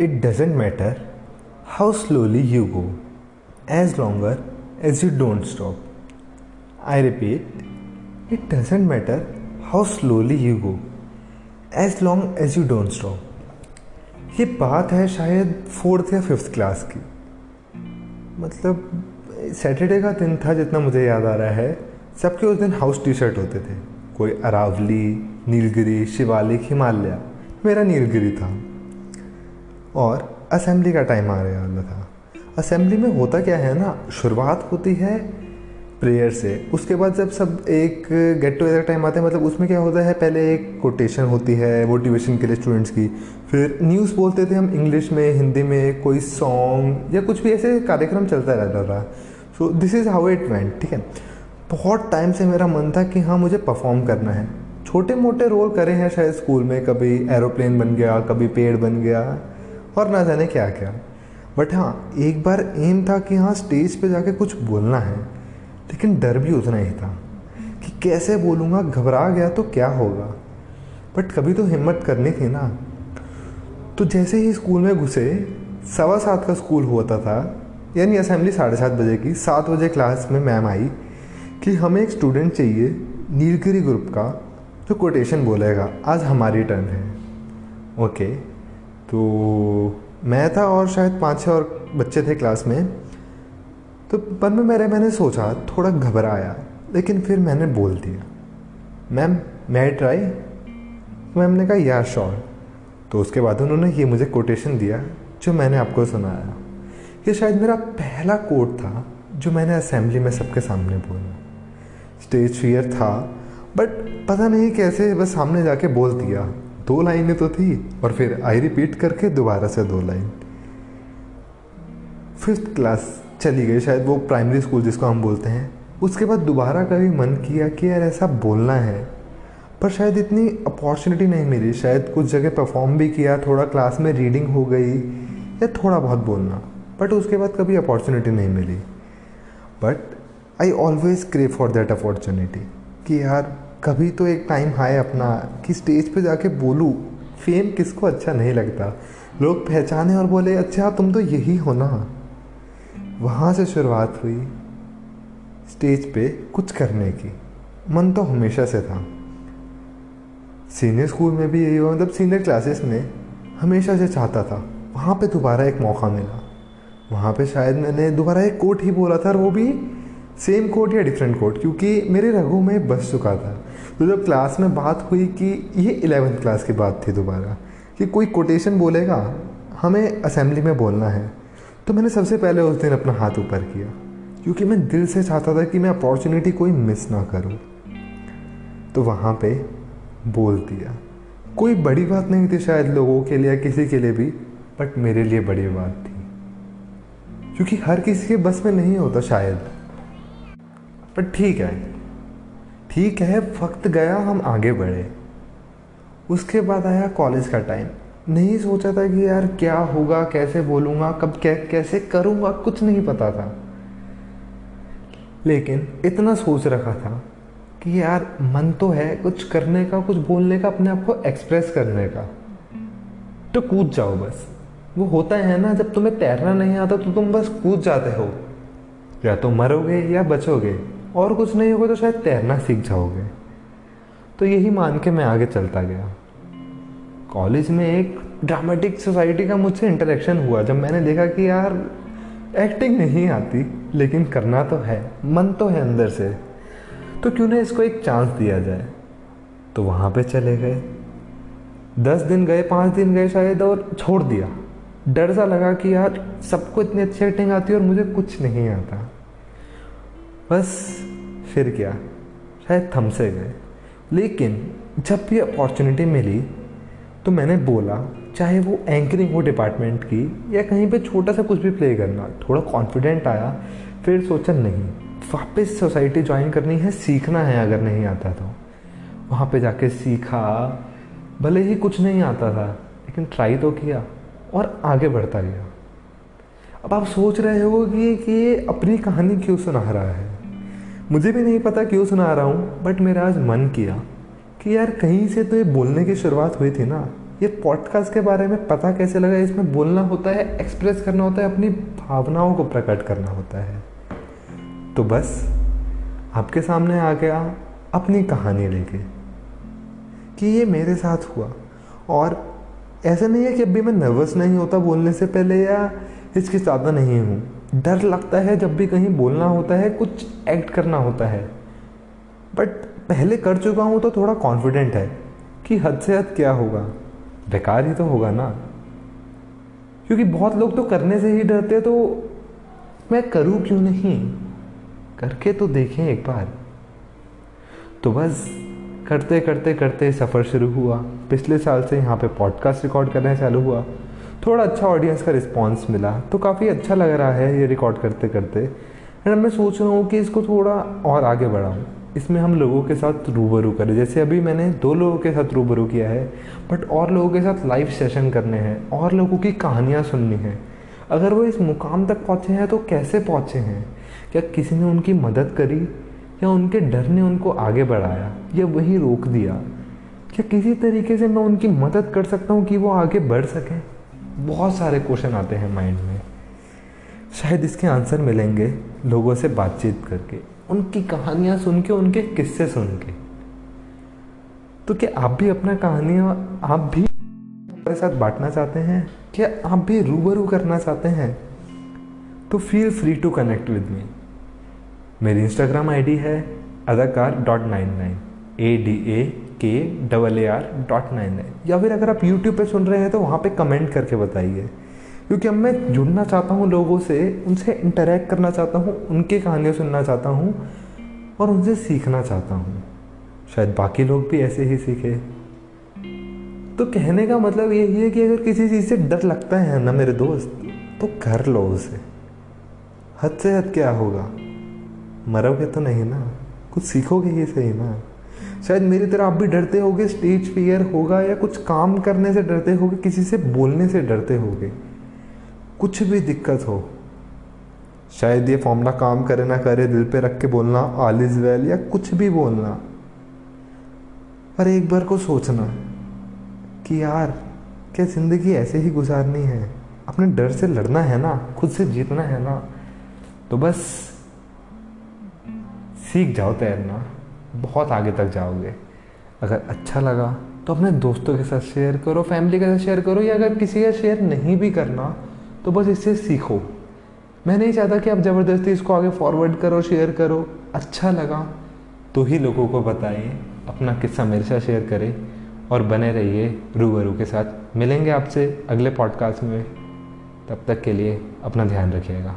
It doesn't matter how slowly you go as longer as you don't stop I repeat it doesn't matter how slowly you go as long as you don't stop ये बात है शायद fourth या fifth class की। मतलब Saturday का दिन था जितना मुझे याद आ रहा है। सबके उस दिन हाउस टी शर्ट होते थे। कोई अरावली, नीलगिरी, शिवालिक, हिमालय। मेरा नीलगिरी था। और असेंबली का टाइम आ रहा था असेंबली में होता क्या है ना, शुरुआत होती है प्रेयर से, उसके बाद जब सब एक गेट टुगेदर टाइम आता है मतलब उसमें क्या होता है, पहले एक कोटेशन होती है मोटिवेशन के लिए स्टूडेंट्स की, फिर न्यूज़ बोलते थे हम इंग्लिश में हिंदी में, कोई सॉन्ग या कुछ भी ऐसे कार्यक्रम चलता रहता था। So this is how it went ठीक है? बहुत टाइम से मेरा मन था कि हाँ मुझे परफॉर्म करना है। छोटे मोटे रोल करे हैं शायद स्कूल में, कभी एरोप्लेन बन गया, कभी पेड़ बन गया और ना जाने क्या क्या। बट हाँ एक बार एम था कि हाँ स्टेज पे जाके कुछ बोलना है, लेकिन डर भी उतना ही था कि कैसे बोलूँगा, घबरा गया तो क्या होगा। बट कभी तो हिम्मत करनी थी ना। तो जैसे ही स्कूल में घुसे, सवा सात का स्कूल होता था यानी असेंबली साढ़े सात बजे की, सात बजे क्लास में मैम आई कि हमें एक स्टूडेंट चाहिए, नीलगिरी ग्रुप का, जो कोटेशन बोलेगा, आज हमारी टर्न है। ओके तो मैं था और शायद पाँच छः और बच्चे थे क्लास में। तो मन में मेरे, मैंने सोचा, थोड़ा घबराया, लेकिन फिर मैंने बोल दिया। मैम मैं ट्राई मैम ने कहा यार श्योर तो उसके बाद उन्होंने ये मुझे कोटेशन दिया, जो मैंने आपको सुनाया। ये शायद मेरा पहला कोट था, जो मैंने असेंबली में सबके सामने बोला। स्टेज फियर था बट पता नहीं कैसे बस सामने जाके बोल दिया। दो लाइनें तो थी और फिर आई रिपीट करके दोबारा से दो लाइन। फिफ्थ क्लास चली गई, शायद वो प्राइमरी स्कूल जिसको हम बोलते हैं। उसके बाद दोबारा कभी मन किया कि यार ऐसा बोलना है, पर शायद इतनी अपॉर्चुनिटी नहीं मिली। शायद कुछ जगह परफॉर्म भी किया, थोड़ा क्लास में रीडिंग हो गई या थोड़ा बहुत बोलना बट उसके बाद कभी अपॉर्चुनिटी नहीं मिली। But I always crave for that opportunity कि यार कभी तो एक टाइम आए अपना कि स्टेज पे जाके बोलूँ फेम किसको अच्छा नहीं लगता? लोग पहचाने और बोले अच्छा तुम तो यही हो ना। वहाँ से शुरुआत हुई स्टेज पे कुछ करने की। मन तो हमेशा से था। सीनियर स्कूल में भी यही हुआ मतलब सीनियर क्लासेस में हमेशा से चाहता था। वहाँ पे दोबारा एक मौका मिला। वहाँ पे शायद मैंने दोबारा एक कोट ही बोला था और वो भी सेम कोट या डिफरेंट कोट? क्योंकि मेरे रगों में बस चुका था। तो जब क्लास में बात हुई कि ये इलेवेंथ क्लास की बात थी दोबारा, कि कोई कोटेशन बोलेगा, हमें असेंबली में बोलना है तो मैंने सबसे पहले उस दिन अपना हाथ ऊपर किया, क्योंकि मैं दिल से चाहता था कि मैं अपॉर्चुनिटी कोई मिस ना करूँ। तो वहाँ पे बोल दिया। कोई बड़ी बात नहीं थी शायद लोगों के लिए या किसी के लिए भी, बट मेरे लिए बड़ी बात थी। क्योंकि हर किसी के बस में नहीं होता शायद। पर ठीक है। ठीक है वक्त गया हम आगे बढ़े। उसके बाद आया कॉलेज का टाइम नहीं सोचा था कि यार क्या होगा कैसे बोलूँगा कब कै, कैसे करूँगा कुछ नहीं पता था। लेकिन इतना सोच रखा था कि यार मन तो है कुछ करने का कुछ बोलने का अपने आप को एक्सप्रेस करने का। तो कूद जाओ बस। वो होता है ना जब तुम्हें तैरना नहीं आता तो तुम बस कूद जाते हो। या तो मरोगे या बचोगे। और कुछ नहीं होगा तो शायद तैरना सीख जाओगे। तो यही मान के मैं आगे चलता गया। कॉलेज में एक ड्रामेटिक सोसाइटी का मुझसे इंटरेक्शन हुआ, जब मैंने देखा कि यार एक्टिंग नहीं आती, लेकिन करना तो है, मन तो है अंदर से। तो क्यों ना इसको एक चांस दिया जाए। तो वहाँ पे चले गए। दस दिन गए, पाँच दिन गए शायद, और छोड़ दिया। डर सा लगा कि यार, सबको इतनी अच्छी एक्टिंग आती है और मुझे कुछ नहीं आता। बस फिर क्या शायद थम से गए। लेकिन जब भी अपॉर्चुनिटी मिली तो मैंने बोला चाहे वो एंकरिंग हो डिपार्टमेंट की या कहीं पे छोटा सा कुछ भी प्ले करना थोड़ा कॉन्फिडेंट आया फिर सोचा नहीं वापस सोसाइटी ज्वाइन करनी है सीखना है अगर नहीं आता तो। वहाँ पे जाके सीखा भले ही कुछ नहीं आता था लेकिन ट्राई तो किया और आगे बढ़ता गया। अब आप सोच रहे हो कि, ये अपनी कहानी क्यों सुना रहा है? मुझे भी नहीं पता क्यों सुना रहा हूँ बट मेरा आज मन किया कि यार कहीं से तो ये बोलने की शुरुआत हुई थी ना। ये पॉडकास्ट के बारे में पता कैसे लगा? इसमें बोलना होता है एक्सप्रेस करना होता है, अपनी भावनाओं को प्रकट करना होता है। तो बस, आपके सामने आ गया अपनी कहानी लेके कि ये मेरे साथ हुआ। और ऐसा नहीं है कि अभी मैं नर्वस नहीं होता बोलने से पहले या हिचकिचाता नहीं हूँ। डर लगता है जब भी कहीं बोलना होता है, कुछ एक्ट करना होता है। बट पहले कर चुका हूँ तो थोड़ा कॉन्फिडेंट है कि हद से हद क्या होगा। बेकार ही तो होगा ना। क्योंकि बहुत लोग तो करने से ही डरते तो मैं करूँ क्यों नहीं? करके तो देखें एक बार। तो बस करते करते करते सफ़र शुरू हुआ। पिछले साल से यहाँ पे पॉडकास्ट रिकॉर्ड करना चालू हुआ। थोड़ा अच्छा ऑडियंस का रिस्पॉन्स मिला। तो काफ़ी अच्छा लग रहा है ये रिकॉर्ड करते करते। एंड मैं सोच रहा हूँ कि इसको थोड़ा और आगे बढ़ाऊँ। इसमें हम लोगों के साथ रूबरू करें। जैसे अभी मैंने दो लोगों के साथ रूबरू किया है बट और लोगों के साथ लाइव सेशन करने हैं, और लोगों की कहानियाँ सुननी है। अगर वो इस मुकाम तक पहुँचे हैं तो कैसे पहुँचे हैं? क्या किसी ने उनकी मदद करी? या उनके डर ने उनको आगे बढ़ाया? या वहीं रोक दिया? क्या किसी तरीके से मैं उनकी मदद कर सकता हूँ कि वो आगे बढ़ सकें? बहुत सारे क्वेश्चन आते हैं माइंड में। शायद इसके आंसर मिलेंगे लोगों से बातचीत करके, उनकी कहानियाँ सुन के उनके किस्से सुन के तो क्या आप भी अपना कहानियाँ, आप भी हमारे साथ बांटना चाहते हैं? क्या आप भी रूबरू करना चाहते हैं? तो feel free to connect with me मेरी इंस्टाग्राम आईडी है अदाकार dot nine nine A D A K double A R dot nine nine या फिर अगर आप यूट्यूब पे सुन रहे हैं तो वहाँ पे कमेंट करके बताइए। क्योंकि अब मैं जुड़ना चाहता हूँ लोगों से, उनसे इंटरेक्ट करना चाहता हूँ, उनकी कहानियाँ सुनना चाहता हूँ, और उनसे सीखना चाहता हूँ। शायद बाकी लोग भी ऐसे ही सीखे। तो कहने का मतलब यही है कि अगर किसी चीज़ से डर लगता है ना मेरे दोस्त तो कर लो उसे। हद से हद क्या होगा? मरोगे तो नहीं ना। कुछ सीखोगे ही सही ना। शायद मेरी तरह आप भी डरते होगे स्टेज फियर होगा या कुछ काम करने से डरते होगे, किसी से बोलने से डरते होगे, कुछ भी दिक्कत हो, शायद ये फॉर्मूला काम करे ना करे, दिल पे रख के बोलना ऑल इज़ वेल या कुछ भी बोलना। पर एक बार को सोचना कि यार, क्या ज़िंदगी ऐसे ही गुजारनी है? अपने डर से लड़ना है ना? खुद से जीतना है ना? तो बस, सीख जाओ तैरना। बहुत आगे तक जाओगे। अगर अच्छा लगा तो अपने दोस्तों के साथ शेयर करो फैमिली के साथ शेयर करो, या अगर किसी का शेयर नहीं भी करना तो बस इससे सीखो। मैं नहीं चाहता कि आप ज़बरदस्ती इसको आगे फॉरवर्ड करो शेयर करो अच्छा लगा तो ही लोगों को बताइए, अपना किस्सा मेरे साथ शेयर करें, और बने रहिए रूबरू के साथ। मिलेंगे आपसे अगले पॉडकास्ट में। तब तक के लिए अपना ध्यान रखिएगा।